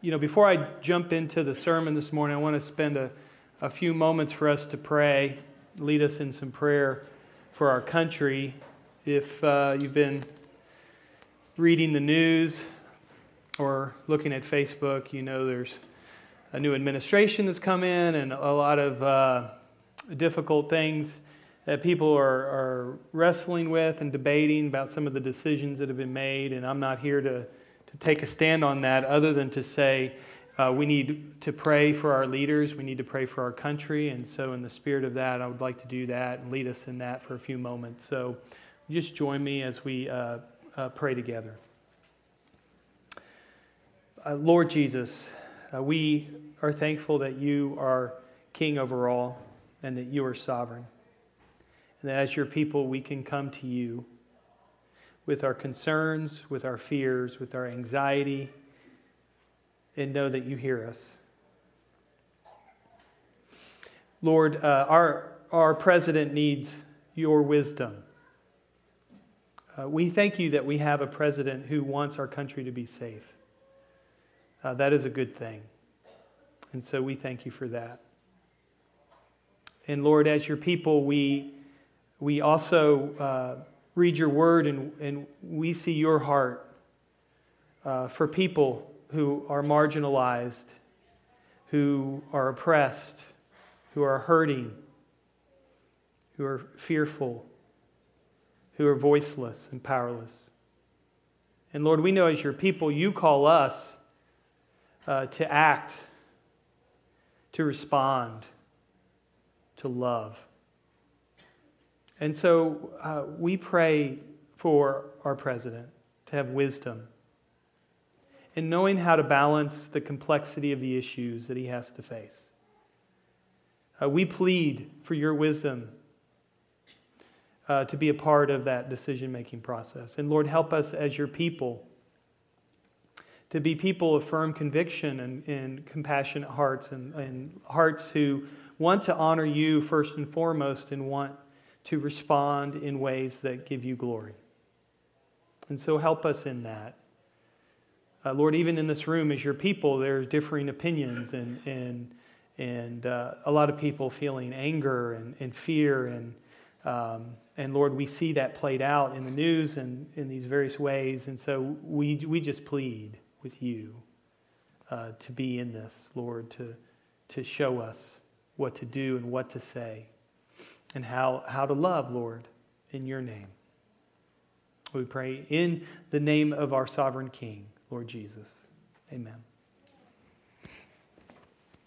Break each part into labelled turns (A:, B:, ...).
A: you know, before I jump into the sermon this morning, I want to spend a, a few moments for us to pray, lead us in some prayer for our country. If uh, you've been reading the news or looking at Facebook, you know there's a new administration that's come in and a lot of uh, difficult things that people are, are wrestling with and debating about some of the decisions that have been made. And I'm not here to, to take a stand on that other than to say uh, we need to pray for our leaders, we need to pray for our country. And so, in the spirit of that, I would like to do that and lead us in that for a few moments. So, just join me as we uh, uh, pray together. Uh, Lord Jesus, uh, we are thankful that you are king over all and that you are sovereign. And that as your people, we can come to you with our concerns, with our fears, with our anxiety, and know that you hear us. Lord, uh, our, our president needs your wisdom. Uh, we thank you that we have a president who wants our country to be safe. Uh, that is a good thing. And so we thank you for that. And Lord, as your people, we we also uh, read your word and, and we see your heart uh, for people who are marginalized, who are oppressed, who are hurting, who are fearful, who are voiceless and powerless. And Lord, we know as your people, you call us uh, to act, to respond, to love. And so uh, we pray for our president to have wisdom in knowing how to balance the complexity of the issues that he has to face. Uh, we plead for your wisdom uh, to be a part of that decision making process. And Lord, help us as your people to be people of firm conviction and, and compassionate hearts and, and hearts who want to honor you first and foremost and want to respond in ways that give you glory. And so help us in that. Uh, Lord, even in this room, as your people, there's differing opinions and, and, and uh, a lot of people feeling anger and, and fear. And, um, and Lord, we see that played out in the news and in these various ways. And so we, we just plead with you uh, to be in this, Lord, to, to show us what to do and what to say and how, how to love, Lord, in your name. We pray in the name of our sovereign King, Lord Jesus. Amen.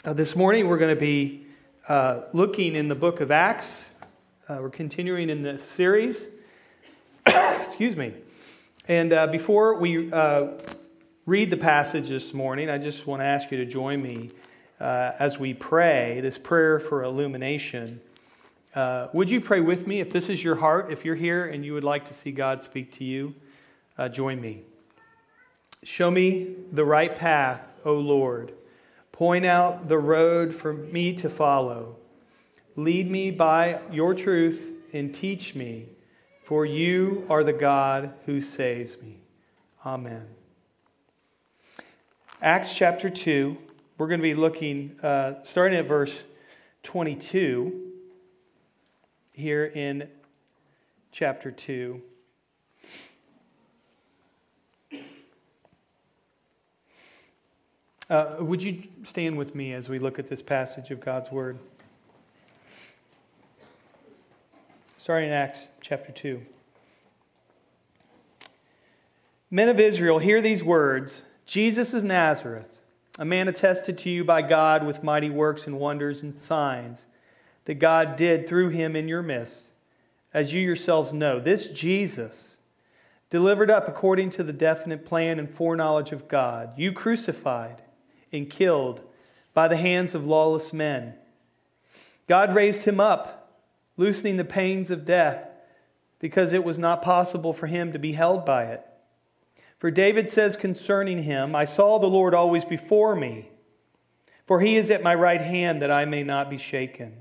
A: Uh, this morning we're going to be uh, looking in the book of Acts. Uh, we're continuing in this series. Excuse me. And uh, before we uh, read the passage this morning, I just want to ask you to join me uh, as we pray this prayer for illumination. Uh, would you pray with me if this is your heart? If you're here and you would like to see God speak to you, uh, join me. Show me the right path, O Lord. Point out the road for me to follow. Lead me by your truth and teach me, for you are the God who saves me. Amen. Acts chapter 2, we're going to be looking, uh, starting at verse 22 here in chapter 2. Uh, would you stand with me as we look at this passage of God's Word? Starting in Acts chapter 2. Men of Israel, hear these words Jesus of Nazareth, a man attested to you by God with mighty works and wonders and signs that God did through him in your midst, as you yourselves know. This Jesus, delivered up according to the definite plan and foreknowledge of God, you crucified and killed by the hands of lawless men. God raised him up, loosening the pains of death, because it was not possible for him to be held by it. For David says concerning him, I saw the Lord always before me, for he is at my right hand that I may not be shaken.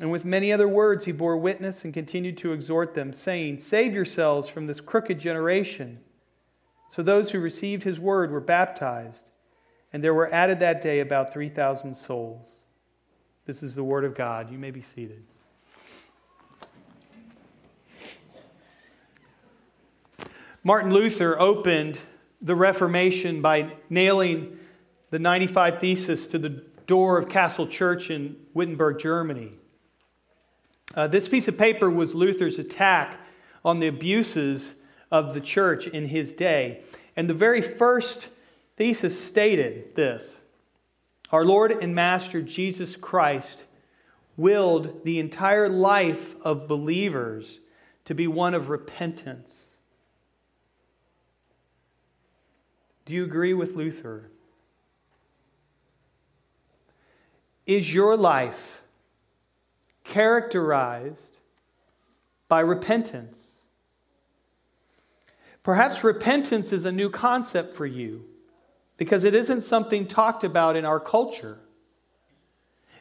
A: And with many other words he bore witness and continued to exhort them, saying, Save yourselves from this crooked generation. So those who received his word were baptized, and there were added that day about 3,000 souls. This is the Word of God. You may be seated. Martin Luther opened the Reformation by nailing the 95 Thesis to the door of Castle Church in Wittenberg, Germany. Uh, this piece of paper was Luther's attack on the abuses of the church in his day. And the very first thesis stated this our Lord and Master Jesus Christ willed the entire life of believers to be one of repentance. Do you agree with Luther? Is your life characterized by repentance? Perhaps repentance is a new concept for you because it isn't something talked about in our culture.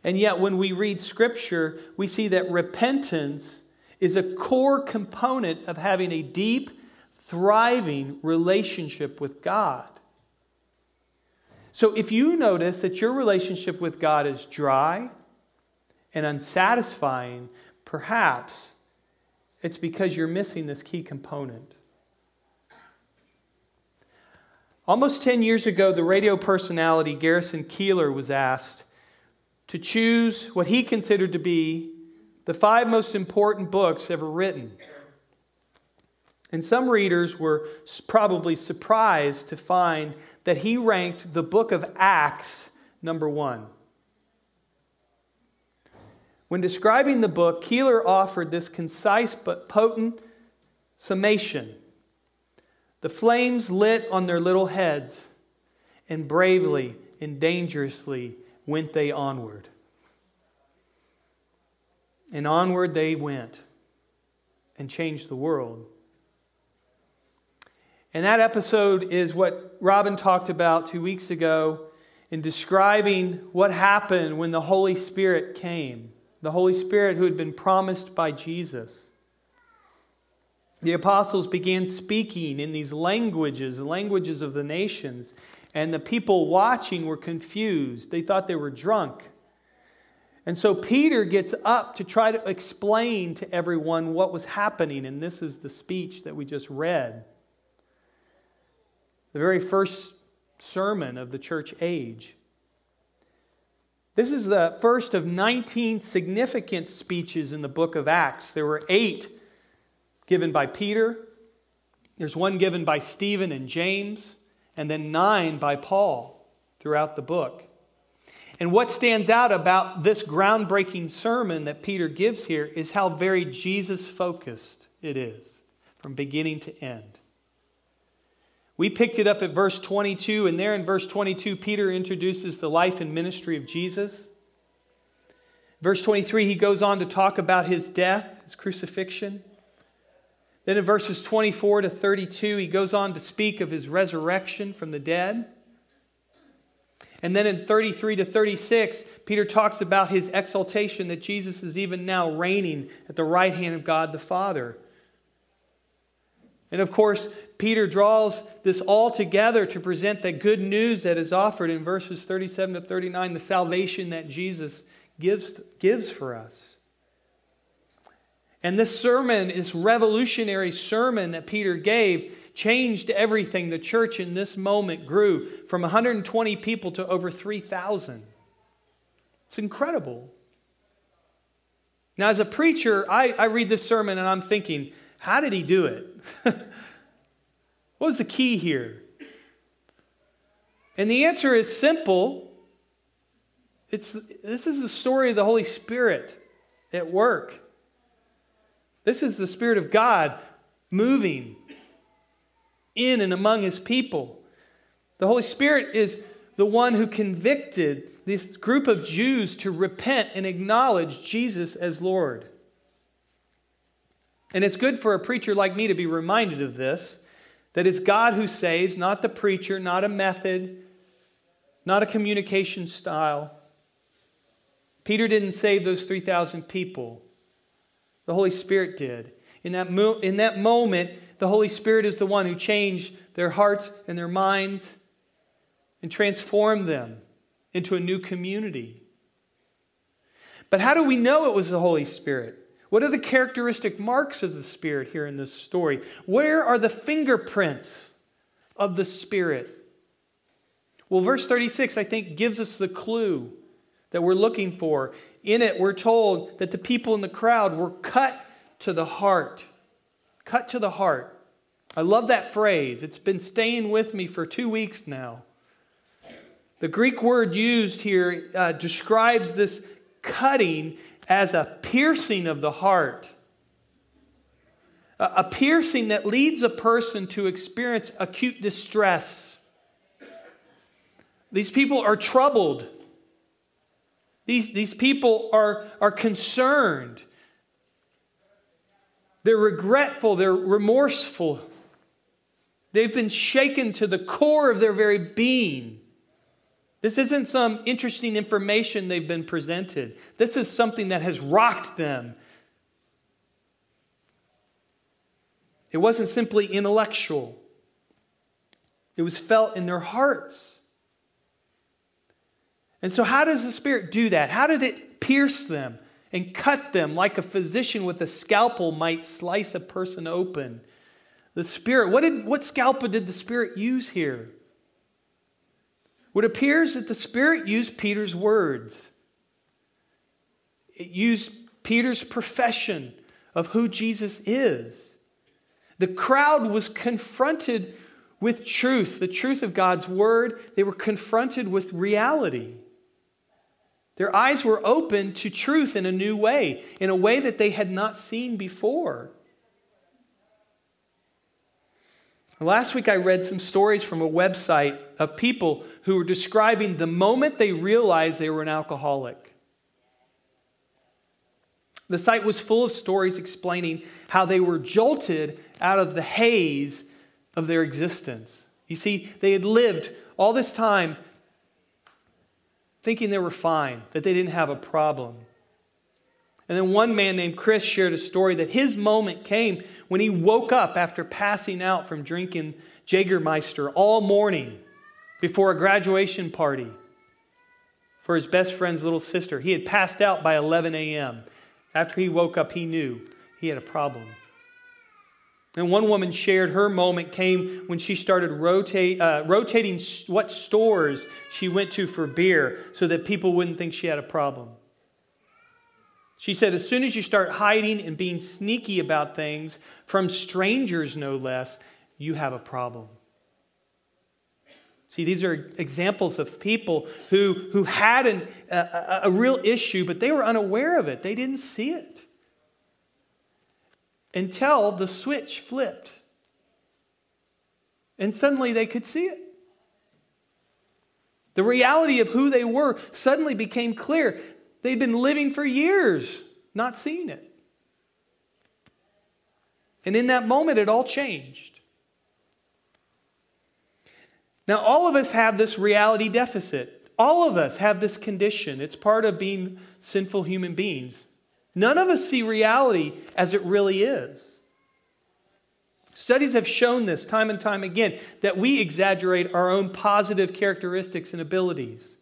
A: And yet, when we read Scripture, we see that repentance is a core component of having a deep, thriving relationship with God. So, if you notice that your relationship with God is dry and unsatisfying, perhaps it's because you're missing this key component. Almost 10 years ago, the radio personality Garrison Keillor was asked to choose what he considered to be the five most important books ever written. And some readers were probably surprised to find that he ranked the book of Acts number one. When describing the book, Keillor offered this concise but potent summation the flames lit on their little heads, and bravely and dangerously went they onward. And onward they went and changed the world. And that episode is what Robin talked about two weeks ago in describing what happened when the Holy Spirit came. The Holy Spirit who had been promised by Jesus the apostles began speaking in these languages, languages of the nations, and the people watching were confused. They thought they were drunk. And so Peter gets up to try to explain to everyone what was happening, and this is the speech that we just read. The very first sermon of the church age. This is the first of 19 significant speeches in the book of Acts. There were eight given by Peter, there's one given by Stephen and James, and then nine by Paul throughout the book. And what stands out about this groundbreaking sermon that Peter gives here is how very Jesus focused it is from beginning to end. We picked it up at verse 22, and there in verse 22, Peter introduces the life and ministry of Jesus. Verse 23, he goes on to talk about his death, his crucifixion. Then in verses 24 to 32, he goes on to speak of his resurrection from the dead. And then in 33 to 36, Peter talks about his exaltation that Jesus is even now reigning at the right hand of God the Father. And of course, Peter draws this all together to present the good news that is offered in verses 37 to 39, the salvation that Jesus gives, gives for us. And this sermon, this revolutionary sermon that Peter gave, changed everything. The church in this moment grew from 120 people to over 3,000. It's incredible. Now, as a preacher, I, I read this sermon and I'm thinking, how did he do it? what was the key here? And the answer is simple. It's, this is the story of the Holy Spirit at work. This is the Spirit of God moving in and among his people. The Holy Spirit is the one who convicted this group of Jews to repent and acknowledge Jesus as Lord. And it's good for a preacher like me to be reminded of this that it's God who saves, not the preacher, not a method, not a communication style. Peter didn't save those 3,000 people, the Holy Spirit did. In that, mo- in that moment, the Holy Spirit is the one who changed their hearts and their minds and transformed them into a new community. But how do we know it was the Holy Spirit? What are the characteristic marks of the Spirit here in this story? Where are the fingerprints of the Spirit? Well, verse 36, I think, gives us the clue that we're looking for. In it, we're told that the people in the crowd were cut to the heart. Cut to the heart. I love that phrase. It's been staying with me for two weeks now. The Greek word used here uh, describes this cutting as a piercing of the heart. A, piercing that leads a person to experience acute distress. These people are troubled. These, these people are, are concerned. They're regretful. They're remorseful. They've been shaken to the core of their very being. This isn't some interesting information they've been presented. This is something that has rocked them. It wasn't simply intellectual, it was felt in their hearts. And so, how does the Spirit do that? How did it pierce them and cut them like a physician with a scalpel might slice a person open? The Spirit, what, did, what scalpel did the Spirit use here? It appears that the Spirit used Peter's words. It used Peter's profession of who Jesus is. The crowd was confronted with truth, the truth of God's word. They were confronted with reality. Their eyes were open to truth in a new way, in a way that they had not seen before. Last week, I read some stories from a website of people who were describing the moment they realized they were an alcoholic. The site was full of stories explaining how they were jolted out of the haze of their existence. You see, they had lived all this time thinking they were fine, that they didn't have a problem. And then one man named Chris shared a story that his moment came when he woke up after passing out from drinking Jägermeister all morning before a graduation party for his best friend's little sister. He had passed out by 11 a.m. After he woke up, he knew he had a problem. And one woman shared her moment came when she started rotate, uh, rotating what stores she went to for beer so that people wouldn't think she had a problem. She said, as soon as you start hiding and being sneaky about things, from strangers no less, you have a problem. See, these are examples of people who, who had an, a, a real issue, but they were unaware of it. They didn't see it until the switch flipped. And suddenly they could see it. The reality of who they were suddenly became clear. They'd been living for years not seeing it. And in that moment, it all changed. Now, all of us have this reality deficit. All of us have this condition. It's part of being sinful human beings. None of us see reality as it really is. Studies have shown this time and time again that we exaggerate our own positive characteristics and abilities.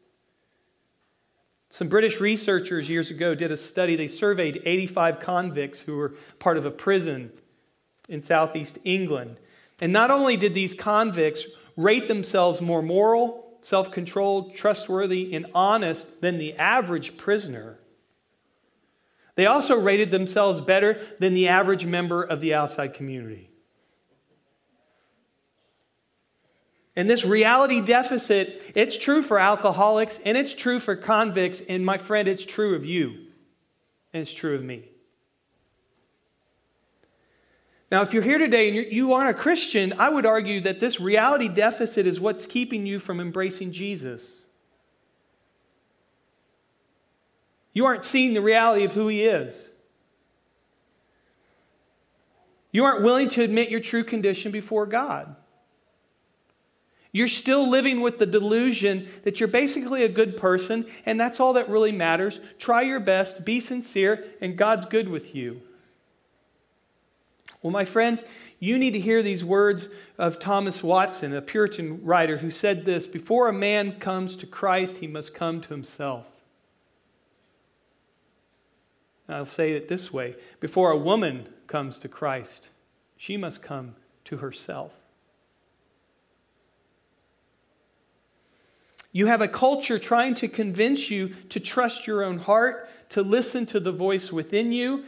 A: Some British researchers years ago did a study. They surveyed 85 convicts who were part of a prison in southeast England. And not only did these convicts rate themselves more moral, self controlled, trustworthy, and honest than the average prisoner. They also rated themselves better than the average member of the outside community. And this reality deficit, it's true for alcoholics and it's true for convicts. And my friend, it's true of you and it's true of me. Now, if you're here today and you aren't a Christian, I would argue that this reality deficit is what's keeping you from embracing Jesus. You aren't seeing the reality of who He is. You aren't willing to admit your true condition before God. You're still living with the delusion that you're basically a good person and that's all that really matters. Try your best, be sincere, and God's good with you. Well, my friends, you need to hear these words of Thomas Watson, a Puritan writer who said this Before a man comes to Christ, he must come to himself. I'll say it this way Before a woman comes to Christ, she must come to herself. You have a culture trying to convince you to trust your own heart, to listen to the voice within you,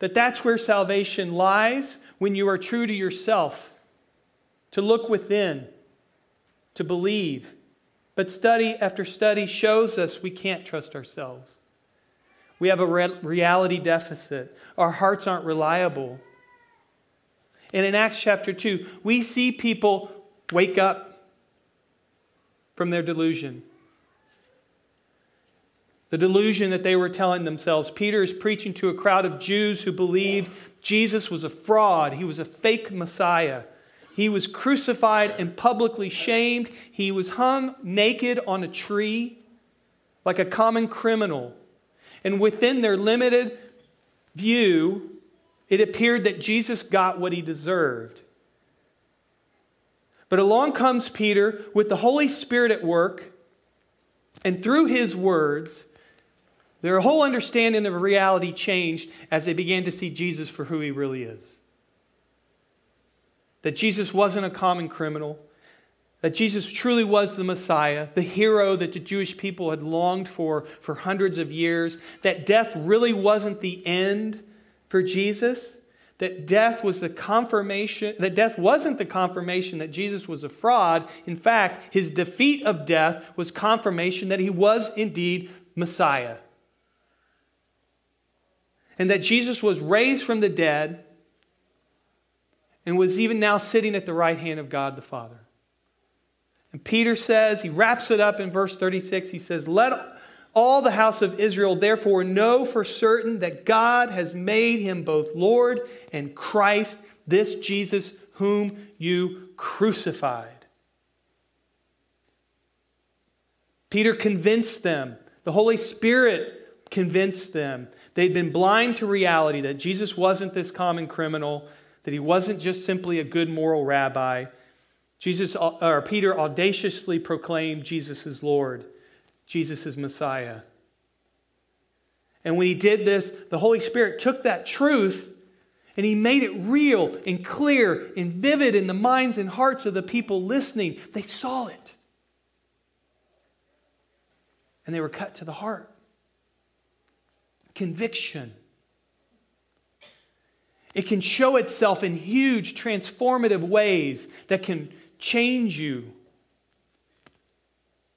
A: that that's where salvation lies when you are true to yourself, to look within, to believe. But study after study shows us we can't trust ourselves. We have a re- reality deficit. Our hearts aren't reliable. And in Acts chapter 2, we see people wake up from their delusion the delusion that they were telling themselves. Peter is preaching to a crowd of Jews who believed Jesus was a fraud, he was a fake Messiah. He was crucified and publicly shamed. He was hung naked on a tree like a common criminal. And within their limited view, it appeared that Jesus got what he deserved. But along comes Peter with the Holy Spirit at work, and through his words, their whole understanding of reality changed as they began to see Jesus for who he really is. That Jesus wasn't a common criminal, that Jesus truly was the Messiah, the hero that the Jewish people had longed for for hundreds of years, that death really wasn't the end for Jesus, that death was the confirmation that death wasn't the confirmation that Jesus was a fraud. In fact, his defeat of death was confirmation that he was indeed Messiah and that Jesus was raised from the dead and was even now sitting at the right hand of God the Father. And Peter says, he wraps it up in verse 36. He says, Let all the house of Israel therefore know for certain that God has made him both Lord and Christ, this Jesus whom you crucified. Peter convinced them. The Holy Spirit convinced them They'd been blind to reality that Jesus wasn't this common criminal, that he wasn't just simply a good moral rabbi. Jesus, or Peter audaciously proclaimed Jesus is Lord, Jesus is Messiah. And when he did this, the Holy Spirit took that truth and he made it real and clear and vivid in the minds and hearts of the people listening. They saw it. And they were cut to the heart conviction. It can show itself in huge, transformative ways that can change you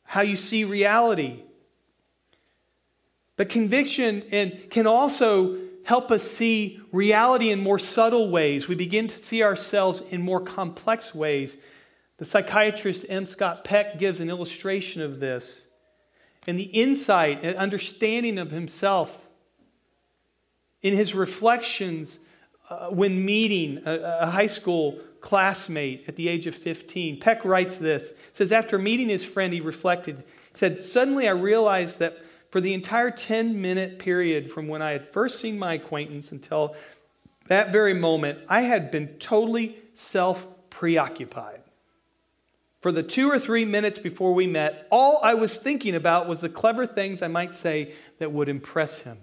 A: how you see reality. But conviction and can also help us see reality in more subtle ways. We begin to see ourselves in more complex ways. The psychiatrist M. Scott Peck gives an illustration of this. And the insight and understanding of himself in his reflections uh, when meeting a, a high school classmate at the age of 15. Peck writes this says, After meeting his friend, he reflected, said, Suddenly I realized that for the entire 10 minute period from when I had first seen my acquaintance until that very moment, I had been totally self preoccupied. For the two or three minutes before we met, all I was thinking about was the clever things I might say that would impress him.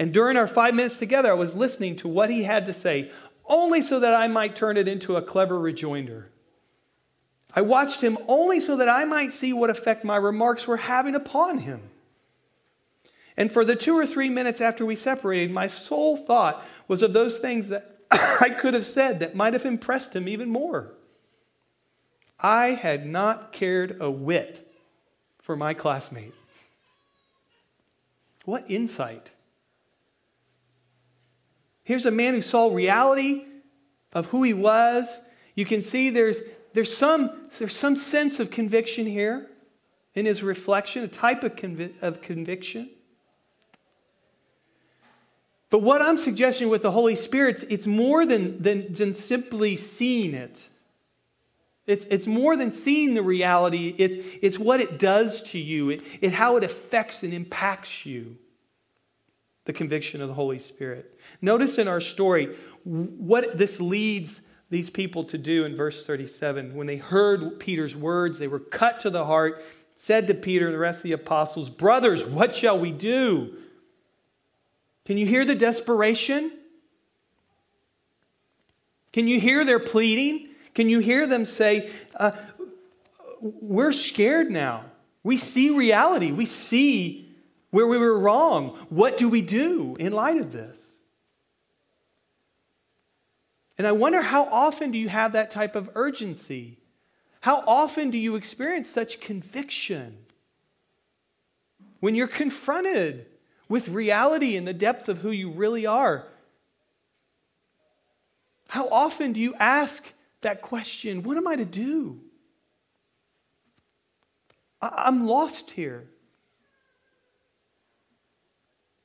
A: And during our five minutes together, I was listening to what he had to say, only so that I might turn it into a clever rejoinder. I watched him only so that I might see what effect my remarks were having upon him. And for the two or three minutes after we separated, my sole thought was of those things that I could have said that might have impressed him even more. I had not cared a whit for my classmate. What insight! Here's a man who saw reality of who he was. You can see there's, there's, some, there's some sense of conviction here in his reflection, a type of, convi- of conviction. But what I'm suggesting with the Holy Spirit, it's more than, than, than simply seeing it. It's, it's more than seeing the reality, it, it's what it does to you, it, it, how it affects and impacts you the conviction of the Holy Spirit. Notice in our story what this leads these people to do in verse 37. When they heard Peter's words, they were cut to the heart, said to Peter and the rest of the apostles, Brothers, what shall we do? Can you hear the desperation? Can you hear their pleading? Can you hear them say, uh, We're scared now. We see reality. We see where we were wrong. What do we do in light of this? And I wonder how often do you have that type of urgency? How often do you experience such conviction? When you're confronted with reality and the depth of who you really are. How often do you ask that question, What am I to do? I'm lost here.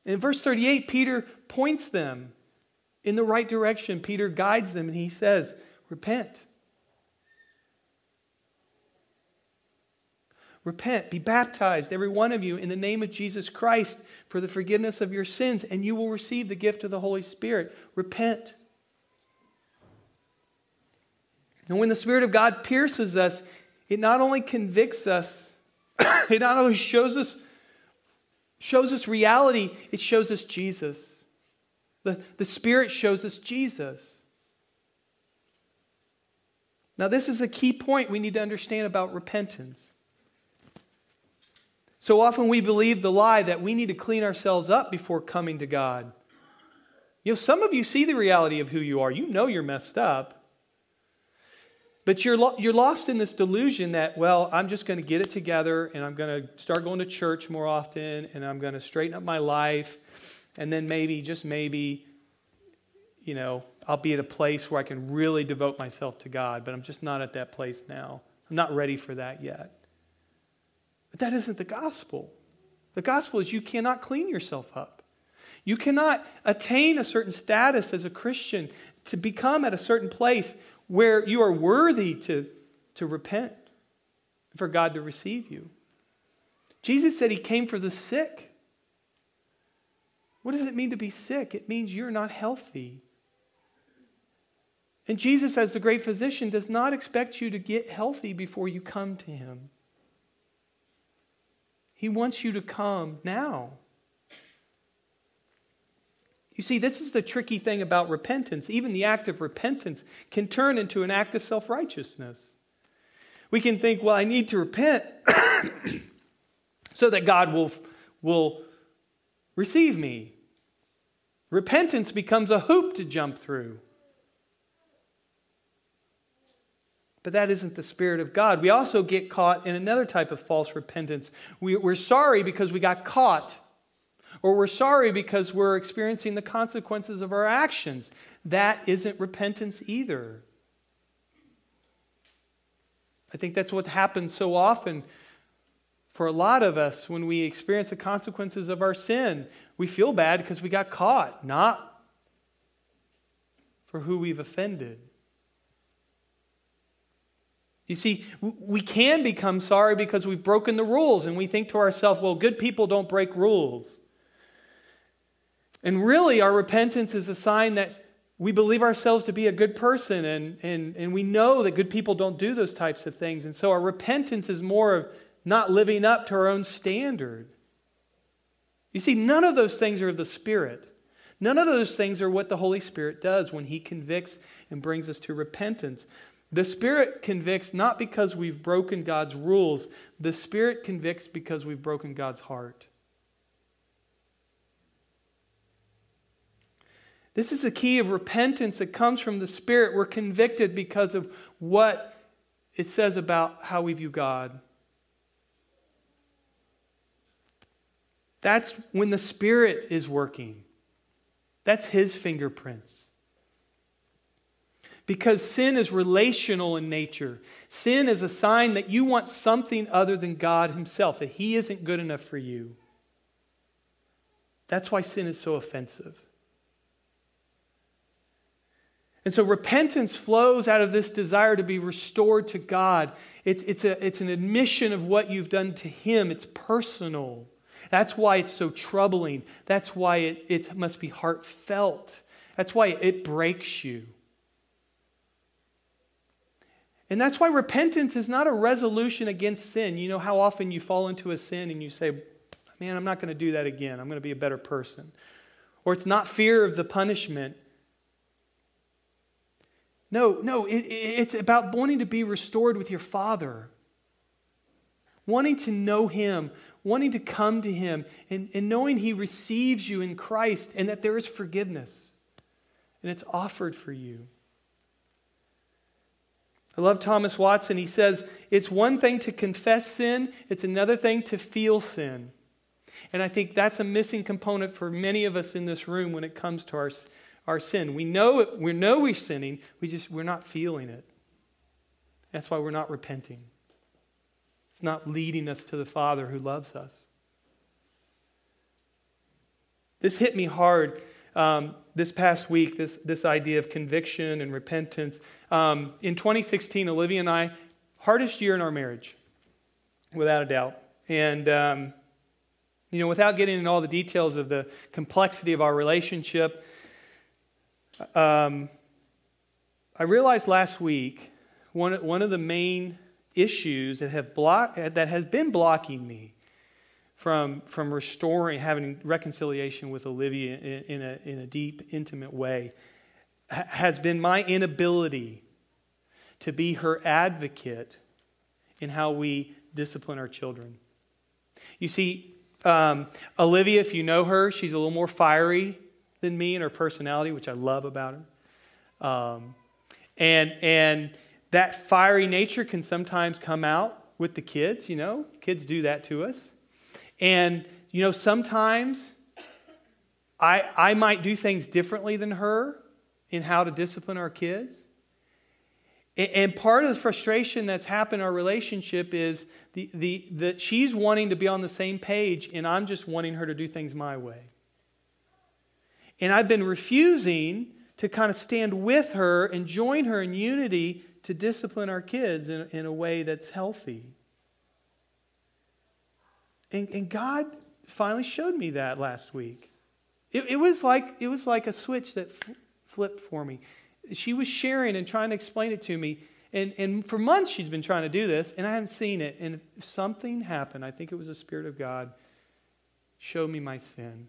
A: In verse 38, Peter points them in the right direction. Peter guides them and he says, Repent. Repent, be baptized, every one of you, in the name of Jesus Christ for the forgiveness of your sins, and you will receive the gift of the Holy Spirit. Repent. And when the Spirit of God pierces us, it not only convicts us, it not only shows us shows us reality, it shows us Jesus. The, the Spirit shows us Jesus. Now, this is a key point we need to understand about repentance. So often we believe the lie that we need to clean ourselves up before coming to God. You know, some of you see the reality of who you are. You know you're messed up. But you're, lo- you're lost in this delusion that, well, I'm just going to get it together and I'm going to start going to church more often and I'm going to straighten up my life. And then maybe, just maybe, you know, I'll be at a place where I can really devote myself to God. But I'm just not at that place now. I'm not ready for that yet. But that isn't the gospel. The gospel is you cannot clean yourself up. You cannot attain a certain status as a Christian to become at a certain place where you are worthy to, to repent, for God to receive you. Jesus said he came for the sick. What does it mean to be sick? It means you're not healthy. And Jesus, as the great physician, does not expect you to get healthy before you come to him. He wants you to come now. You see, this is the tricky thing about repentance. Even the act of repentance can turn into an act of self righteousness. We can think, well, I need to repent so that God will, will receive me. Repentance becomes a hoop to jump through. but that isn't the Spirit of God. We also get caught in another type of false repentance. We, we're sorry because we got caught, or we're sorry because we're experiencing the consequences of our actions. That isn't repentance either. I think that's what happens so often for a lot of us when we experience the consequences of our sin. We feel bad because we got caught, not for who we've offended. You see, we can become sorry because we've broken the rules and we think to ourselves, well, good people don't break rules. And really, our repentance is a sign that we believe ourselves to be a good person and, and, and we know that good people don't do those types of things. And so our repentance is more of not living up to our own standard. You see, none of those things are of the Spirit. None of those things are what the Holy Spirit does when He convicts and brings us to repentance. The Spirit convicts not because we've broken God's rules, the Spirit convicts because we've broken God's heart. This is the key of repentance that comes from the Spirit. We're convicted because of what it says about how we view God. That's when the Spirit is working. That's His fingerprints. Because sin is relational in nature. Sin is a sign that you want something other than God Himself, that He isn't good enough for you. That's why sin is so offensive. And so repentance flows out of this desire to be restored to God. It's, it's, a, it's an admission of what you've done to Him, it's personal. That's why it's so troubling. That's why it, it must be heartfelt. That's why it breaks you. And that's why repentance is not a resolution against sin. You know how often you fall into a sin and you say, Man, I'm not going to do that again. I'm going to be a better person. Or it's not fear of the punishment. No, no, it, it's about wanting to be restored with your Father, wanting to know Him, wanting to come to Him, and, and knowing He receives you in Christ and that there is forgiveness and it's offered for you. I love Thomas Watson. He says, It's one thing to confess sin, it's another thing to feel sin. And I think that's a missing component for many of us in this room when it comes to our our sin. We know, it, we know we're sinning, we just, we're not feeling it. That's why we're not repenting. It's not leading us to the Father who loves us. This hit me hard um, this past week, this, this idea of conviction and repentance. Um, in 2016, Olivia and I, hardest year in our marriage, without a doubt. And, um, you know, without getting into all the details of the complexity of our relationship, um, I realized last week one, one of the main issues that, have block, that has been blocking me from, from restoring, having reconciliation with Olivia in, in, a, in a deep, intimate way has been my inability to be her advocate in how we discipline our children. You see, um, Olivia, if you know her, she's a little more fiery than me and her personality, which I love about her. Um, and, and that fiery nature can sometimes come out with the kids, you know, kids do that to us. And, you know, sometimes I, I might do things differently than her in how to discipline our kids. And part of the frustration that's happened in our relationship is the, the, that she's wanting to be on the same page, and I'm just wanting her to do things my way. And I've been refusing to kind of stand with her and join her in unity to discipline our kids in, in a way that's healthy. And, and God finally showed me that last week. It, it, was, like, it was like a switch that flipped for me. She was sharing and trying to explain it to me. And, and for months she's been trying to do this, and I haven't seen it. And something happened. I think it was the Spirit of God. Show me my sin.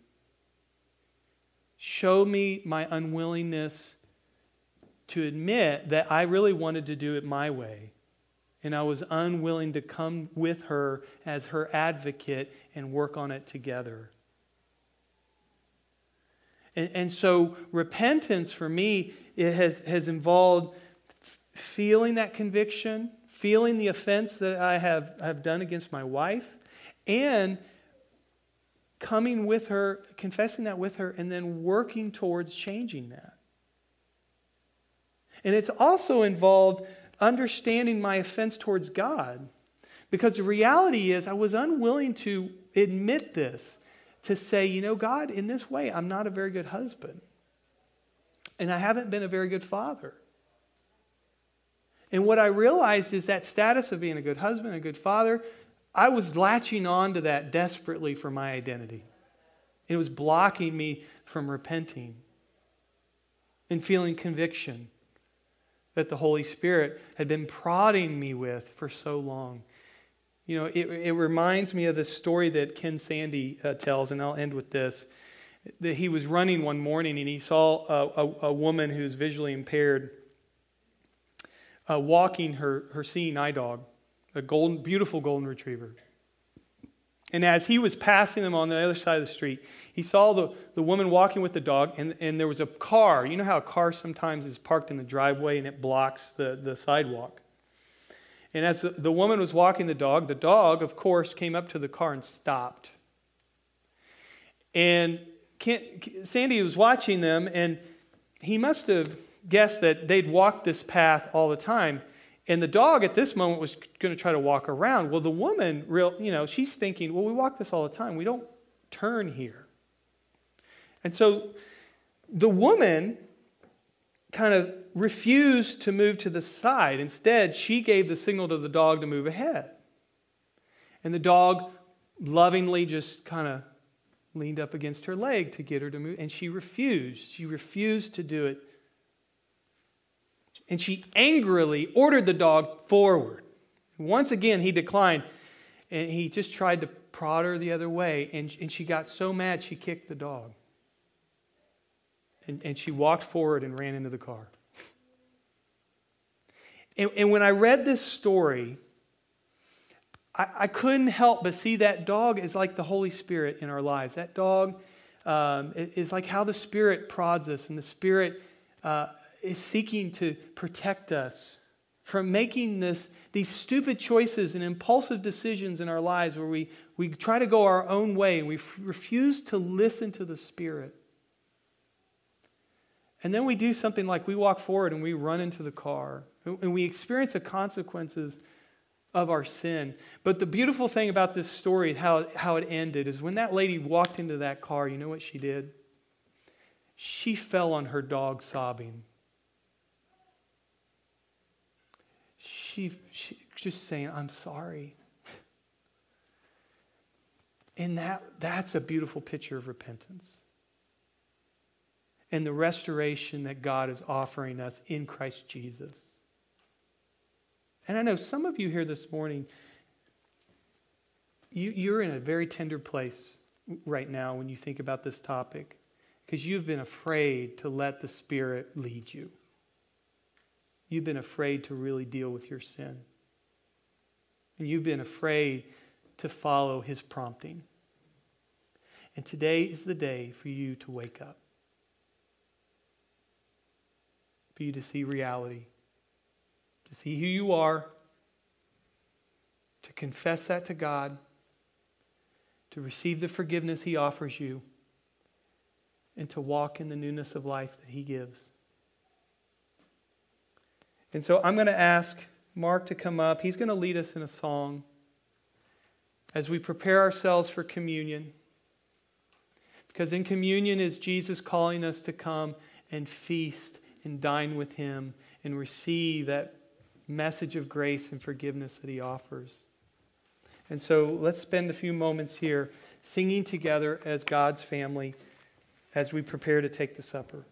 A: Show me my unwillingness to admit that I really wanted to do it my way. And I was unwilling to come with her as her advocate and work on it together. And, and so repentance for me it has, has involved feeling that conviction, feeling the offense that I have, have done against my wife, and coming with her, confessing that with her, and then working towards changing that. And it's also involved understanding my offense towards God. Because the reality is, I was unwilling to admit this, to say, you know, God, in this way, I'm not a very good husband. And I haven't been a very good father. And what I realized is that status of being a good husband, a good father, I was latching on to that desperately for my identity. It was blocking me from repenting and feeling conviction that the Holy Spirit had been prodding me with for so long. You know, it, it reminds me of the story that Ken Sande uh, tells, and I'll end with this. That he was running one morning and he saw a, a, a woman who's visually impaired uh, walking her, her seeing eye dog, a golden, beautiful golden retriever. And as he was passing them on the other side of the street, he saw the, the woman walking with the dog, and, and there was a car. You know how a car sometimes is parked in the driveway and it blocks the, the sidewalk? And as the, the woman was walking the dog, the dog, of course, came up to the car and stopped. And Ken, Sande was watching them, and he must have guessed that they'd walked this path all the time. And the dog at this moment was going to try to walk around. Well, the woman, real, you know, she's thinking, well, we walk this all the time. We don't turn here. And so the woman kind of refused to move to the side. Instead, she gave the signal to the dog to move ahead. And the dog lovingly just kind of leaned up against her leg to get her to move. And she refused. She refused to do it and she angrily ordered the dog forward. Once again, he declined, and he just tried to prod her the other way, and, and she got so mad she kicked the dog. And, and she walked forward and ran into the car. And, and when I read this story, I, I, couldn't help but see that dog is like the Holy Spirit in our lives. That dog um, is like how the Spirit prods us, and the Spirit uh, is seeking to protect us from making this, these stupid choices and impulsive decisions in our lives where we, we try to go our own way and we f- refuse to listen to the Spirit. And then we do something like we walk forward and we run into the car and we experience the consequences of our sin. But the beautiful thing about this story, how, how it ended, is when that lady walked into that car, you know what she did? She fell on her dog sobbing. She, she just saying, I'm sorry. And that, that's a beautiful picture of repentance and the restoration that God is offering us in Christ Jesus. And I know some of you here this morning, you, you're in a very tender place right now when you think about this topic because you've been afraid to let the Spirit lead you. You've been afraid to really deal with your sin. And you've been afraid to follow his prompting. And today is the day for you to wake up, for you to see reality, to see who you are, to confess that to God, to receive the forgiveness he offers you, and to walk in the newness of life that he gives. And so I'm going to ask Mark to come up. He's going to lead us in a song as we prepare ourselves for communion. Because in communion is Jesus calling us to come and feast and dine with him and receive that message of grace and forgiveness that he offers. And so let's spend a few moments here singing together as God's family as we prepare to take the supper.